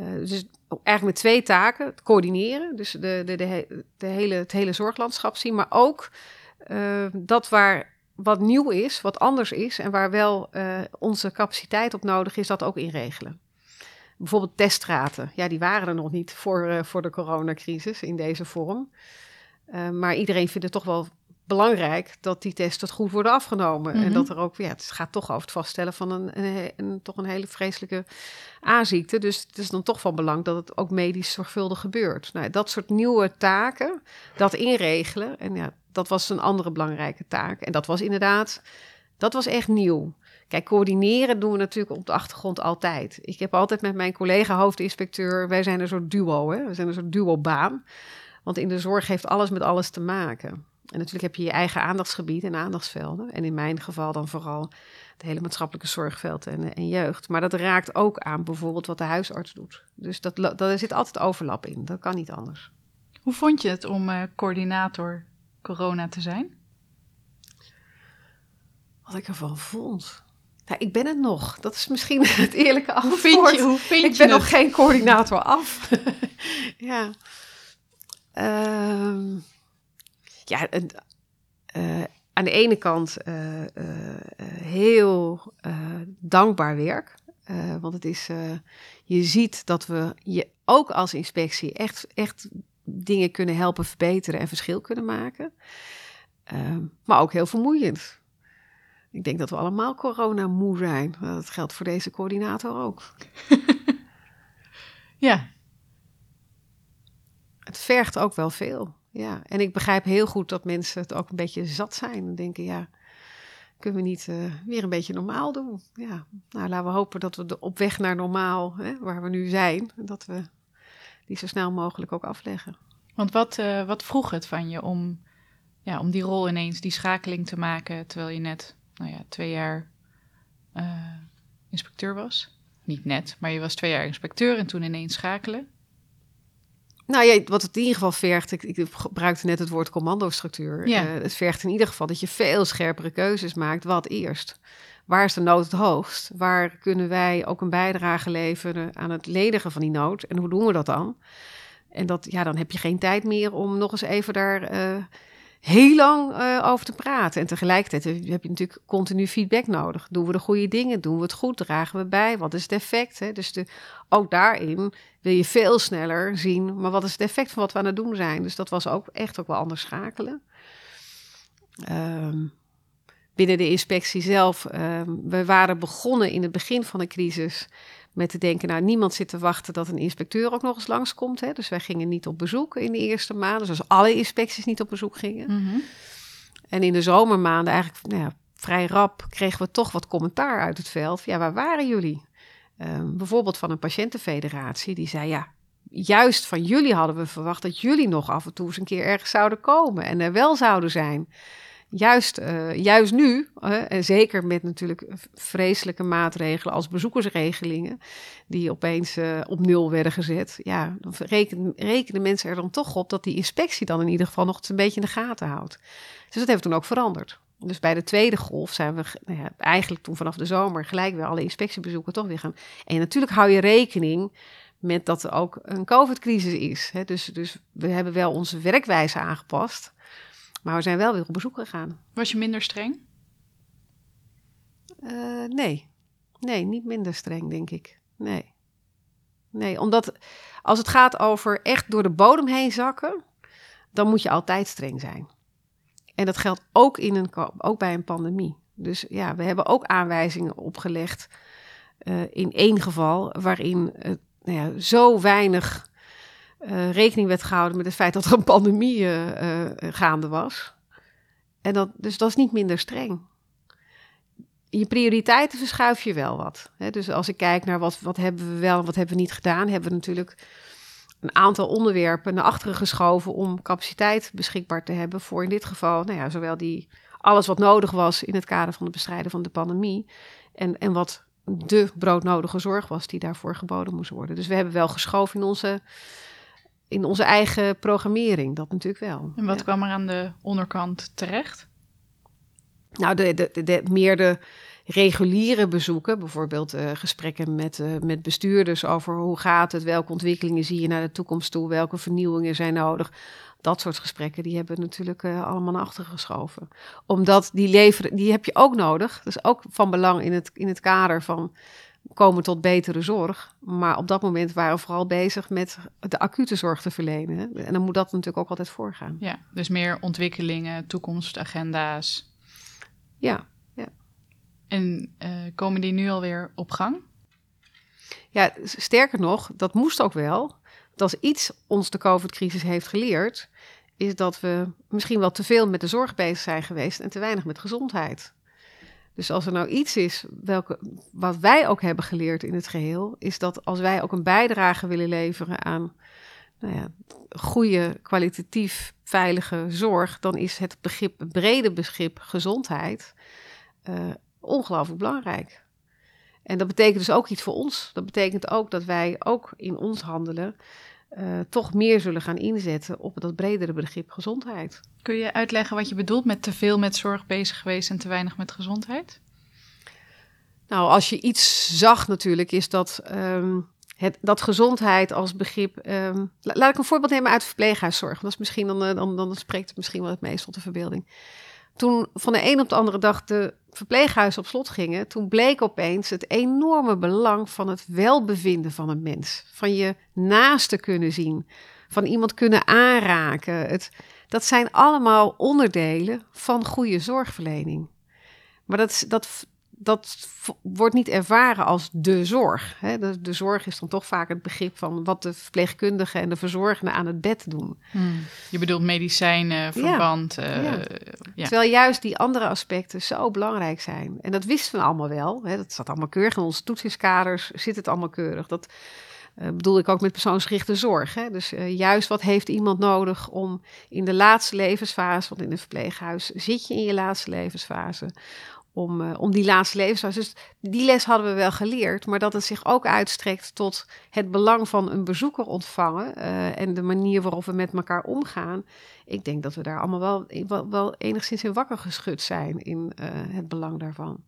uh, dus eigenlijk met twee taken: het coördineren, dus de, de, de, de hele, het hele zorglandschap zien, maar ook dat waar wat nieuw is, wat anders is en waar wel onze capaciteit op nodig is, dat ook inregelen. Bijvoorbeeld teststraten. Ja, die waren er nog niet voor, uh, voor de coronacrisis in deze vorm. Uh, maar iedereen vindt het toch wel belangrijk dat die testen goed worden afgenomen. Mm -hmm. En dat er ook, ja, het gaat toch over het vaststellen van een, een, een, toch een hele vreselijke aanziekte. Dus het is dan toch van belang dat het ook medisch zorgvuldig gebeurt. Nou, dat soort nieuwe taken, dat inregelen. En ja, dat was een andere belangrijke taak. En dat was inderdaad, dat was echt nieuw. Kijk, coördineren doen we natuurlijk op de achtergrond altijd. Ik heb altijd met mijn collega hoofdinspecteur, wij zijn een soort duo, hè? we zijn een soort duo-baan. Want in de zorg heeft alles met alles te maken. En natuurlijk heb je je eigen aandachtsgebied en aandachtsvelden. En in mijn geval dan vooral het hele maatschappelijke zorgveld en, en jeugd. Maar dat raakt ook aan bijvoorbeeld wat de huisarts doet. Dus dat, daar zit altijd overlap in. Dat kan niet anders. Hoe vond je het om uh, coördinator corona te zijn? Wat ik ervan vond. Nou, ik ben het nog. Dat is misschien het eerlijke antwoord. Hoe vind je, hoe vind ik je ben het? nog geen coördinator af. ja. Um, ja, uh, aan de ene kant uh, uh, heel dankbaar werk. want het is, je ziet dat we je ook als inspectie echt, echt dingen kunnen helpen verbeteren en verschil kunnen maken. Uh, maar ook heel vermoeiend. Ik denk dat we allemaal corona moe zijn. Dat geldt voor deze coördinator ook. ja. Het vergt ook wel veel. Ja, en ik begrijp heel goed dat mensen het ook een beetje zat zijn. En denken, ja, kunnen we niet uh, weer een beetje normaal doen? Ja, nou laten we hopen dat we de, op weg naar normaal, hè, waar we nu zijn, dat we die zo snel mogelijk ook afleggen. Want wat, uh, wat vroeg het van je om, ja, om die rol ineens, die schakeling te maken, terwijl je net, nou ja, twee jaar uh, inspecteur was? Niet net, maar je was twee jaar inspecteur en toen ineens schakelen. Nou ja, wat het in ieder geval vergt, ik, ik gebruikte net het woord commandostructuur. Ja. Uh, het vergt in ieder geval dat je veel scherpere keuzes maakt. Wat eerst? Waar is de nood het hoogst? Waar kunnen wij ook een bijdrage leveren aan het ledigen van die nood? En hoe doen we dat dan? En dat, ja, dan heb je geen tijd meer om nog eens even daar uh, heel lang uh, over te praten. En tegelijkertijd heb je natuurlijk continu feedback nodig. Doen we de goede dingen? Doen we het goed? Dragen we bij? Wat is het effect? Hè? Dus de, ook daarin wil je veel sneller zien, maar wat is het effect van wat we aan het doen zijn? Dus dat was ook echt ook wel anders schakelen. Um, binnen de inspectie zelf, um, we waren begonnen in het begin van de crisis met te denken, nou, niemand zit te wachten dat een inspecteur ook nog eens langskomt. Hè? Dus wij gingen niet op bezoek in de eerste maanden, zoals alle inspecties niet op bezoek gingen. Mm -hmm. En in de zomermaanden, eigenlijk nou ja, vrij rap, kregen we toch wat commentaar uit het veld. Ja, waar waren jullie? Um, bijvoorbeeld van een patiëntenfederatie, die zei, ja, juist van jullie hadden we verwacht dat jullie nog af en toe eens een keer ergens zouden komen en er wel zouden zijn. Juist, uh, juist nu, en zeker met natuurlijk vreselijke maatregelen als bezoekersregelingen, die opeens uh, op nul werden gezet, ja, dan rekenen, rekenen mensen er dan toch op dat die inspectie dan in ieder geval nog een beetje in de gaten houdt. Dus dat heeft toen ook veranderd. Dus bij de tweede golf zijn we nou ja, eigenlijk toen vanaf de zomer gelijk weer alle inspectiebezoeken toch weer gaan. En natuurlijk hou je rekening met dat er ook een COVID-crisis is. Hè? Dus, dus we hebben wel onze werkwijze aangepast. Maar we zijn wel weer op bezoek gegaan. Was je minder streng? Uh, nee. Nee, niet minder streng, denk ik. Nee. Nee, omdat als het gaat over echt door de bodem heen zakken, dan moet je altijd streng zijn. En dat geldt ook, in een, ook bij een pandemie. Dus ja, we hebben ook aanwijzingen opgelegd in één geval waarin nou ja, zo weinig rekening werd gehouden met het feit dat er een pandemie gaande was. En dat, dus dat is niet minder streng je prioriteiten verschuif je wel wat. Hè? Dus als ik kijk naar wat, wat hebben we wel en wat hebben we niet gedaan, hebben we natuurlijk een aantal onderwerpen naar achteren geschoven om capaciteit beschikbaar te hebben voor in dit geval, nou ja, zowel die alles wat nodig was in het kader van het bestrijden van de pandemie en, en wat de broodnodige zorg was die daarvoor geboden moest worden. Dus we hebben wel geschoven in onze, in onze eigen programmering, dat natuurlijk wel. En wat kwam er aan de onderkant terecht? Nou, de, de, de, meer de reguliere bezoeken, bijvoorbeeld uh, gesprekken met, uh, met bestuurders over hoe gaat het, welke ontwikkelingen zie je naar de toekomst toe, welke vernieuwingen zijn nodig. Dat soort gesprekken, die hebben natuurlijk uh, allemaal naar achteren geschoven. Omdat die leveren, die heb je ook nodig. Dat is ook van belang in het, in het kader van komen tot betere zorg. Maar op dat moment waren we vooral bezig met de acute zorg te verlenen. En dan moet dat natuurlijk ook altijd voorgaan. Ja, dus meer ontwikkelingen, toekomstagenda's. Ja, ja. En uh, komen die nu alweer op gang? Ja, sterker nog, dat moest ook wel. Want als iets ons de COVID-crisis heeft geleerd, is dat we misschien wel te veel met de zorg bezig zijn geweest en te weinig met gezondheid. Dus als er nou iets is welke, wat wij ook hebben geleerd in het geheel, is dat als wij ook een bijdrage willen leveren aan nou ja, goede, kwalitatief veilige zorg, dan is het begrip, brede begrip gezondheid uh, ongelooflijk belangrijk. En dat betekent dus ook iets voor ons. Dat betekent ook dat wij ook in ons handelen uh, toch meer zullen gaan inzetten op dat bredere begrip gezondheid. Kun je uitleggen wat je bedoelt met te veel met zorg bezig geweest en te weinig met gezondheid? Nou, als je iets zag natuurlijk, is dat um, het, dat gezondheid als begrip. Ehm, laat ik een voorbeeld nemen uit verpleeghuiszorg. Dat is misschien dan, eh, dan, dan spreekt het misschien wel het meest tot de verbeelding. Toen van de een op de andere dag de verpleeghuizen op slot gingen, toen bleek opeens het enorme belang van het welbevinden van een mens. Van je naaste kunnen zien, van iemand kunnen aanraken. Het, dat zijn allemaal onderdelen van goede zorgverlening. Maar dat, dat, dat wordt niet ervaren als de zorg. Hè? De, de, zorg is dan toch vaak het begrip van wat de verpleegkundigen en de verzorgenden aan het bed doen. Hmm. Je bedoelt medicijnen, verband. Ja. Uh, ja. Terwijl juist die andere aspecten zo belangrijk zijn. En dat wisten we allemaal wel. Hè? Dat zat allemaal keurig in onze toetsingskaders, zit het allemaal keurig. Dat uh, bedoel ik ook met persoonsgerichte zorg. Hè? Dus uh, juist wat heeft iemand nodig om in de laatste levensfase, want in een verpleeghuis zit je in je laatste levensfase, om, uh, om die laatste levensfase. Dus die les hadden we wel geleerd, maar dat het zich ook uitstrekt tot het belang van een bezoeker ontvangen uh, en de manier waarop we met elkaar omgaan. Ik denk dat we daar allemaal wel, wel, enigszins in wakker geschud zijn in uh, het belang daarvan.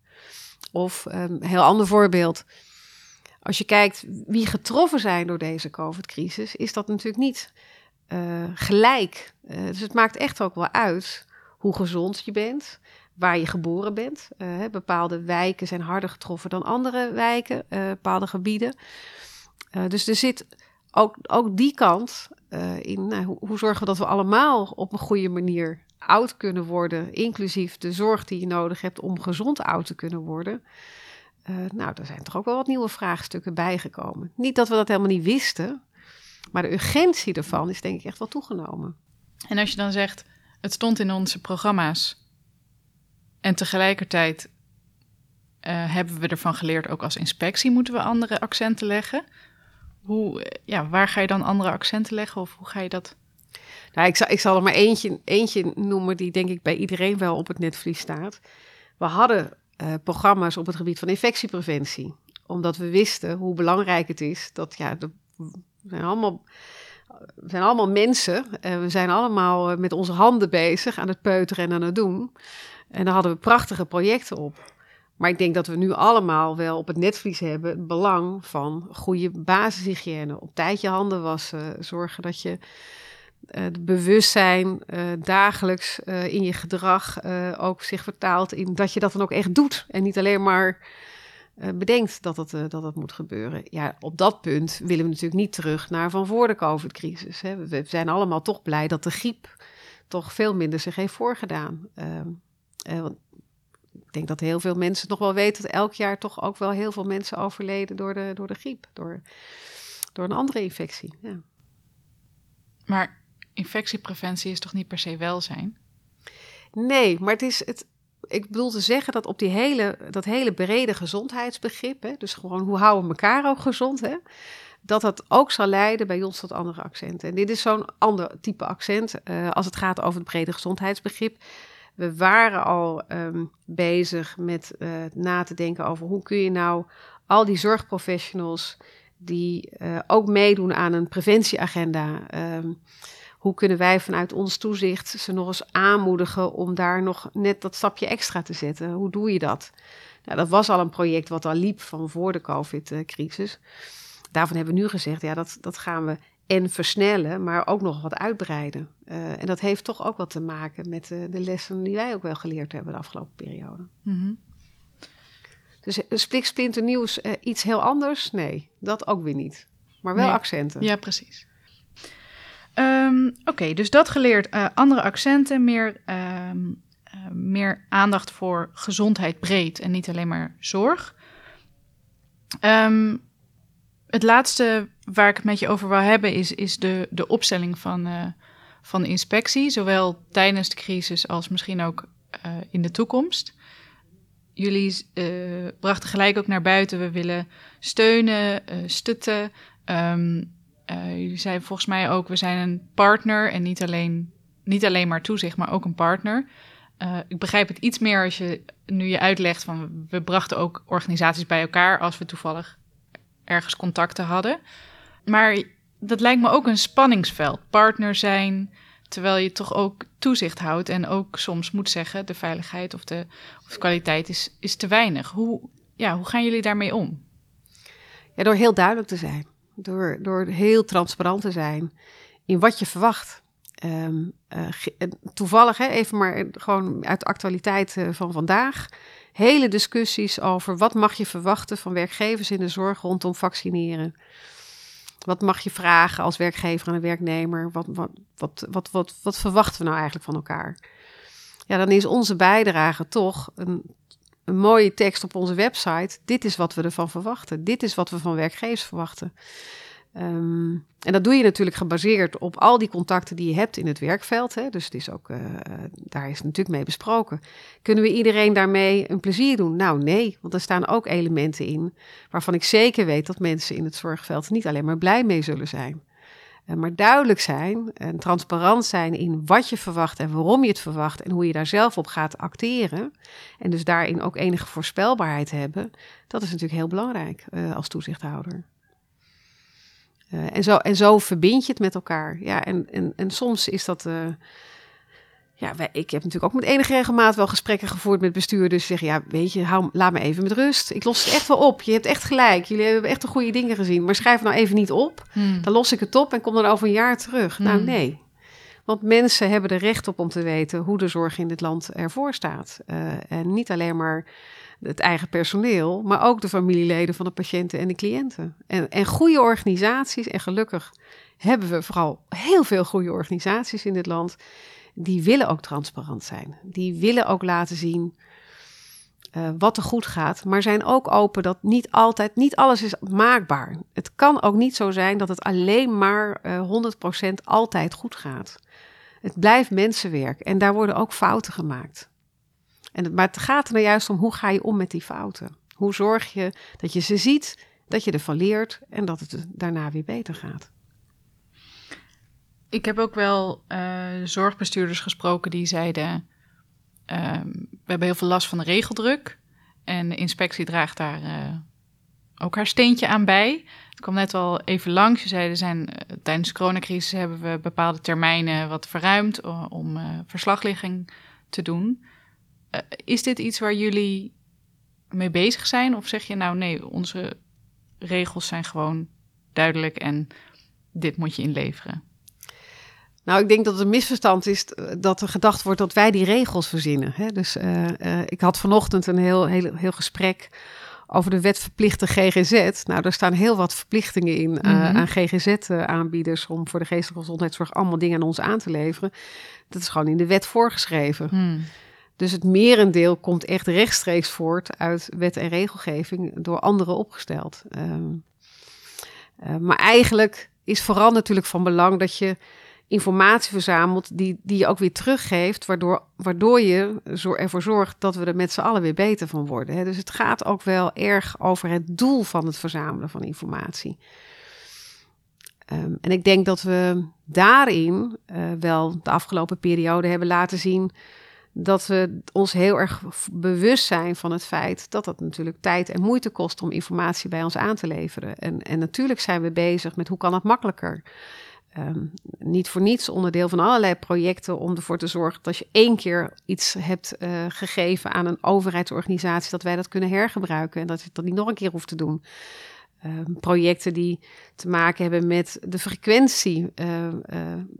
Of een um, heel ander voorbeeld. Als je kijkt wie getroffen zijn door deze COVID-crisis, is dat natuurlijk niet gelijk. dus het maakt echt ook wel uit hoe gezond je bent waar je geboren bent. Uh, bepaalde wijken zijn harder getroffen dan andere wijken, uh, bepaalde gebieden. Uh, dus er zit ook, ook die kant in. Nou, hoe, zorgen we dat we allemaal op een goede manier oud kunnen worden, inclusief de zorg die je nodig hebt om gezond oud te kunnen worden. nou, er zijn toch ook wel wat nieuwe vraagstukken bijgekomen. Niet dat we dat helemaal niet wisten, maar de urgentie ervan is denk ik echt wel toegenomen. En als je dan zegt, het stond in onze programma's, en tegelijkertijd uh, hebben we ervan geleerd, ook als inspectie moeten we andere accenten leggen. Hoe, ja, waar ga je dan andere accenten leggen of hoe ga je dat? Nou, ik, zal, ik zal er maar eentje, eentje noemen die denk ik bij iedereen wel op het netvlies staat. We hadden uh, programma's op het gebied van infectiepreventie. Omdat we wisten hoe belangrijk het is dat ja, we zijn allemaal we zijn allemaal mensen. Uh, we zijn allemaal met onze handen bezig aan het peuteren en aan het doen. En daar hadden we prachtige projecten op. Maar ik denk dat we nu allemaal wel op het netvlies hebben het belang van goede basishygiëne. Op tijd je handen wassen. Zorgen dat je uh, het bewustzijn uh, dagelijks uh, in je gedrag ook zich vertaalt in dat je dat dan ook echt doet. En niet alleen maar bedenkt dat het, dat het moet gebeuren. Ja, op dat punt willen we natuurlijk niet terug naar van voor de COVID-crisis. We zijn allemaal toch blij dat de griep toch veel minder zich heeft voorgedaan. Ehm, uh, ik denk dat heel veel mensen nog wel weten dat elk jaar toch ook wel heel veel mensen overleden door de, door de griep, door, door een andere infectie. Ja. Maar infectiepreventie is toch niet per se welzijn? Nee, maar het is het. Ik bedoel te zeggen dat op die hele, dat hele brede gezondheidsbegrip, hè, dus gewoon hoe houden we elkaar ook gezond, hè, dat dat ook zal leiden bij ons tot andere accenten. En dit is zo'n ander type accent uh, als het gaat over het brede gezondheidsbegrip. We waren al um, bezig met uh, na te denken over hoe kun je nou al die zorgprofessionals die uh, ook meedoen aan een preventieagenda. Um, hoe kunnen wij vanuit ons toezicht ze nog eens aanmoedigen om daar nog net dat stapje extra te zetten? Hoe doe je dat? Nou, dat was al een project wat al liep van voor de COVID-crisis. Daarvan hebben we nu gezegd, ja, dat, dat gaan we en versnellen, maar ook nog wat uitbreiden. Uh, en dat heeft toch ook wat te maken met uh, de lessen die wij ook wel geleerd hebben de afgelopen periode. Mm -hmm. Dus een nieuws, uh, iets heel anders? Nee, dat ook weer niet. Maar wel nee. accenten. Ja, precies. Um, Oké, okay, dus dat geleerd. andere accenten, meer, um, meer aandacht voor gezondheid breed en niet alleen maar zorg. Um, het laatste waar ik het met je over wil hebben is, is de, de opstelling van, uh, van inspectie, zowel tijdens de crisis als misschien ook uh, in de toekomst. Jullie uh, brachten gelijk ook naar buiten, we willen steunen, stutten. Um, jullie zeiden volgens mij ook, we zijn een partner en niet alleen, niet alleen maar toezicht, maar ook een partner. ik begrijp het iets meer als je nu je uitlegt van we brachten ook organisaties bij elkaar als we toevallig ergens contacten hadden. Maar dat lijkt me ook een spanningsveld. Partner zijn, terwijl je toch ook toezicht houdt en ook soms moet zeggen: de veiligheid of de, of kwaliteit is, is te weinig. Hoe, ja, hoe gaan jullie daarmee om? Ja, door heel duidelijk te zijn. Door, door heel transparant te zijn in wat je verwacht. Um, uh, toevallig, hè, even maar gewoon uit de actualiteit uh, van vandaag hele discussies over wat mag je verwachten van werkgevers in de zorg rondom vaccineren. Wat mag je vragen als werkgever aan een werknemer? Wat, wat, wat, wat, wat, wat verwachten we nou eigenlijk van elkaar? Ja, dan is onze bijdrage toch een, een mooie tekst op onze website. Dit is wat we ervan verwachten. Dit is wat we van werkgevers verwachten. Um, en dat doe je natuurlijk gebaseerd op al die contacten die je hebt in het werkveld. Hè? Dus het is ook, uh, daar is natuurlijk mee besproken. Kunnen we iedereen daarmee een plezier doen? Nou, nee, want er staan ook elementen in waarvan ik zeker weet dat mensen in het zorgveld niet alleen maar blij mee zullen zijn. Uh, maar duidelijk zijn en transparant zijn in wat je verwacht en waarom je het verwacht en hoe je daar zelf op gaat acteren. En dus daarin ook enige voorspelbaarheid hebben. Dat is natuurlijk heel belangrijk uh, als toezichthouder. Uh, en, zo, en zo verbind je het met elkaar. Ja, en, en, en soms is dat. Uh, ja, wij, ik heb natuurlijk ook met enige regelmaat wel gesprekken gevoerd met bestuurders. Zeggen, ja, weet je, hou, laat me even met rust. Ik los het echt wel op. Je hebt echt gelijk. Jullie hebben echt de goede dingen gezien. Maar schrijf nou even niet op. Hmm. Dan los ik het op en kom dan over een jaar terug. Nou, hmm. Nou, nee. Want mensen hebben er recht op om te weten hoe de zorg in dit land ervoor staat. Uh, en niet alleen maar het eigen personeel, maar ook de familieleden van de patiënten en de cliënten. En, en goede organisaties, en gelukkig hebben we vooral heel veel goede organisaties in dit land, die willen ook transparant zijn. Die willen ook laten zien uh, wat er goed gaat, maar zijn ook open dat niet altijd, niet alles is maakbaar. Het kan ook niet zo zijn dat het alleen maar uh, eh, 100% altijd goed gaat. Het blijft mensenwerk en daar worden ook fouten gemaakt. En, maar het gaat er nou juist om hoe ga je om met die fouten? Hoe zorg je dat je ze ziet, dat je ervan leert en dat het daarna weer beter gaat? Ik heb ook wel uh, zorgbestuurders gesproken die zeiden: uh, We hebben heel veel last van de regeldruk. En de inspectie draagt daar uh, ook haar steentje aan bij. Ik kwam net al even langs. Ze zeiden: zijn, eh, Tijdens de coronacrisis hebben we bepaalde termijnen wat verruimd om verslagligging te doen. Uh, is dit iets waar jullie mee bezig zijn? Of zeg je nou nee, onze regels zijn gewoon duidelijk en dit moet je inleveren? Nou, ik denk dat het een misverstand is dat er gedacht wordt dat wij die regels verzinnen. Hè? Dus uh, uh, ik had vanochtend een heel, heel, heel gesprek over de wet verplichte GGZ. Nou, daar staan heel wat verplichtingen in mm -hmm. aan GGZ-aanbieders om voor de geestelijke gezondheidszorg allemaal dingen aan ons aan te leveren. Dat is gewoon in de wet voorgeschreven. Mm. Dus het merendeel komt echt rechtstreeks voort uit wet en regelgeving door anderen opgesteld. Ehm, eh, maar eigenlijk is vooral natuurlijk van belang dat je informatie verzamelt die, die je ook weer teruggeeft, waardoor, waardoor je ervoor zorgt dat we er met z'n allen weer beter van worden. Hè. Dus het gaat ook wel erg over het doel van het verzamelen van informatie. Ehm, en ik denk dat we daarin uh, wel de afgelopen periode hebben laten zien dat we ons heel erg bewust zijn van het feit dat dat natuurlijk tijd en moeite kost om informatie bij ons aan te leveren. En, en natuurlijk zijn we bezig met hoe kan het makkelijker. Um, niet voor niets onderdeel van allerlei projecten om ervoor te zorgen dat als je één keer iets hebt uh, gegeven aan een overheidsorganisatie, dat wij dat kunnen hergebruiken en dat je dat niet nog een keer hoeft te doen. Um, projecten die te maken hebben met de frequentie. Uh, uh,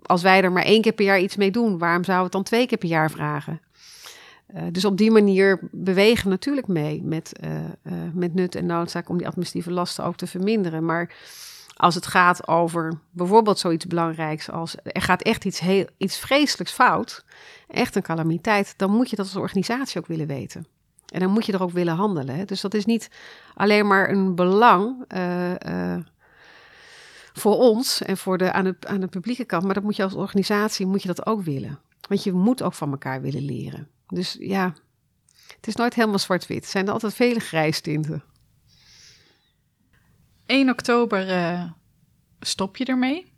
als wij er maar één keer per jaar iets mee doen, waarom zouden we het dan twee keer per jaar vragen? dus op die manier bewegen we natuurlijk mee met, met nut en noodzaak om die administratieve lasten ook te verminderen. Maar als het gaat over bijvoorbeeld zoiets belangrijks als er gaat echt iets, heel, iets vreselijks fout, echt een calamiteit, dan moet je dat als organisatie ook willen weten. En dan moet je er ook willen handelen. Hè? Dus dat is niet alleen maar een belang uh, uh, voor ons en voor de, aan, de, aan de publieke kant, maar dat moet je als organisatie moet je dat ook willen. Want je moet ook van elkaar willen leren. Dus ja, het is nooit helemaal zwart-wit. Er zijn er altijd vele grijstinten. 1 oktober uh, stop je ermee.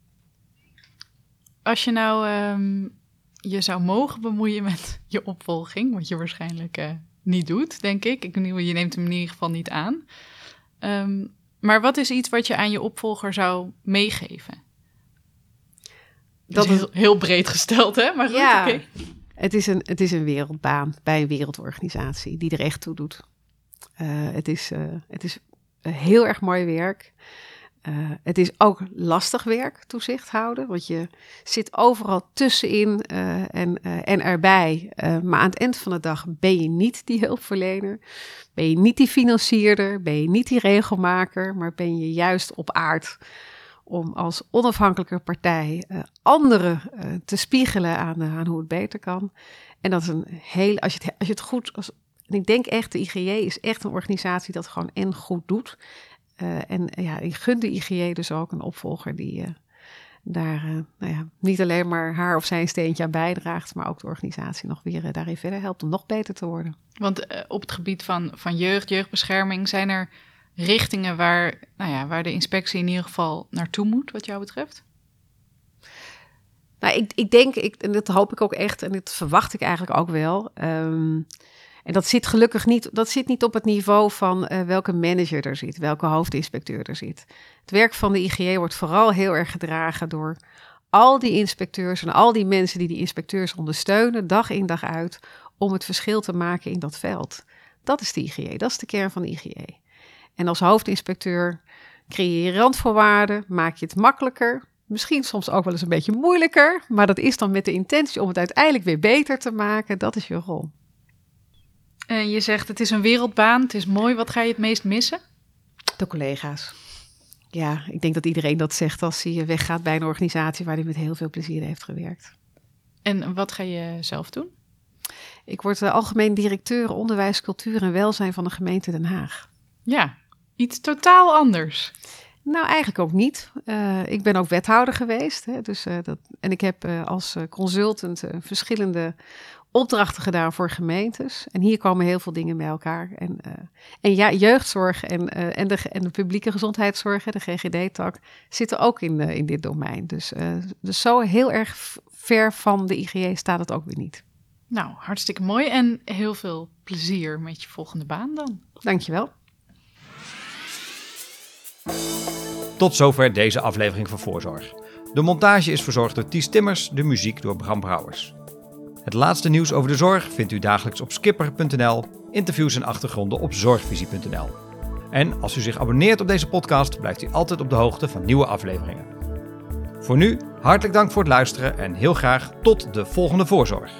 Als je nou um, je zou mogen bemoeien met je opvolging, wat je waarschijnlijk niet doet, denk ik. ik. Je neemt hem in ieder geval niet aan. Um, maar wat is iets wat je aan je opvolger zou meegeven? Dat, is heel, heel, breed gesteld, hè? Maar goed, ja, okay. het, is een, het is een wereldbaan bij een wereldorganisatie die er echt toe doet. Uh, het, is, uh, het is heel erg mooi werk. Uh, het is ook lastig werk, toezicht houden, want je zit overal tussenin uh, en, uh, en erbij. maar aan het eind van de dag ben je niet die hulpverlener, ben je niet die financierder, ben je niet die regelmaker, maar ben je juist op aard om als onafhankelijke partij anderen te spiegelen aan, aan hoe het beter kan. En dat is een heel, als je het, als je het goed, als, en ik denk echt, de IGJ is echt een organisatie dat gewoon en goed doet. Uh, en ja, ik gun de IGJ dus ook een opvolger die uh, daar nou ja, niet alleen maar haar of zijn steentje aan bijdraagt, maar ook de organisatie nog weer daarin verder helpt om nog beter te worden. Want op het gebied van, van jeugd, jeugdbescherming, zijn er richtingen waar, nou ja, waar de inspectie in ieder geval naartoe moet, wat jou betreft? Nou, ik, ik denk, ik, en dat hoop ik ook echt, en dat verwacht ik eigenlijk ook wel. Um, en dat zit gelukkig niet, dat zit niet op het niveau van uh, welke manager er zit, welke hoofdinspecteur er zit. Het werk van de IGJ wordt vooral heel erg gedragen door al die inspecteurs en al die mensen die die inspecteurs ondersteunen, dag in dag uit, om het verschil te maken in dat veld. Dat is de IGJ, dat is de kern van de IGJ. En als hoofdinspecteur creëer je randvoorwaarden, maak je het makkelijker, misschien soms ook wel eens een beetje moeilijker, maar dat is dan met de intentie om het uiteindelijk weer beter te maken. Dat is je rol. En je zegt het is een wereldbaan, het is mooi. Wat ga je het meest missen? De collega's. Ja, ik denk dat iedereen dat zegt als hij weggaat bij een organisatie waar hij met heel veel plezier heeft gewerkt. En wat ga je zelf doen? Ik word de algemeen directeur onderwijs, cultuur en welzijn van de gemeente Den Haag. Ja, iets totaal anders. Nou, eigenlijk ook niet. Uh, ik ben ook wethouder geweest. Hè, dus, uh, dat, en ik heb uh, als consultant verschillende opdrachten gedaan voor gemeentes. En hier komen heel veel dingen bij elkaar. En, uh, en ja, jeugdzorg en, uh, en, de, en de publieke gezondheidszorg, de GGD-tak, zitten ook in, uh, in dit domein. Dus, dus zo heel erg ver van de IGJ staat het ook weer niet. Nou, hartstikke mooi en heel veel plezier met je volgende baan dan. Dankjewel. Tot zover deze aflevering van Voorzorg. De montage is verzorgd door Ties Timmers, de muziek door Bram Brouwers. Het laatste nieuws over de zorg vindt u dagelijks op skipper.nl, interviews en achtergronden op zorgvisie.nl. En als u zich abonneert op deze podcast, blijft u altijd op de hoogte van nieuwe afleveringen. Voor nu, hartelijk dank voor het luisteren en heel graag tot de volgende voorzorg.